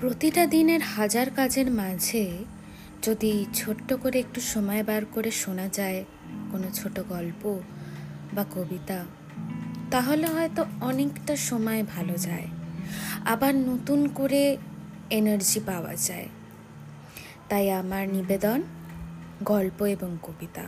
প্রতিটা দিনের হাজার কাজের মাঝে যদি ছোট্ট করে একটু সময় বার করে শোনা যায় কোনো ছোট গল্প বা কবিতা, তাহলে হয়তো অনেকটা সময় ভালো যায়। আবার নতুন করে এনার্জি পাওয়া যায়। তাই আমার নিবেদন, গল্প এবং কবিতা।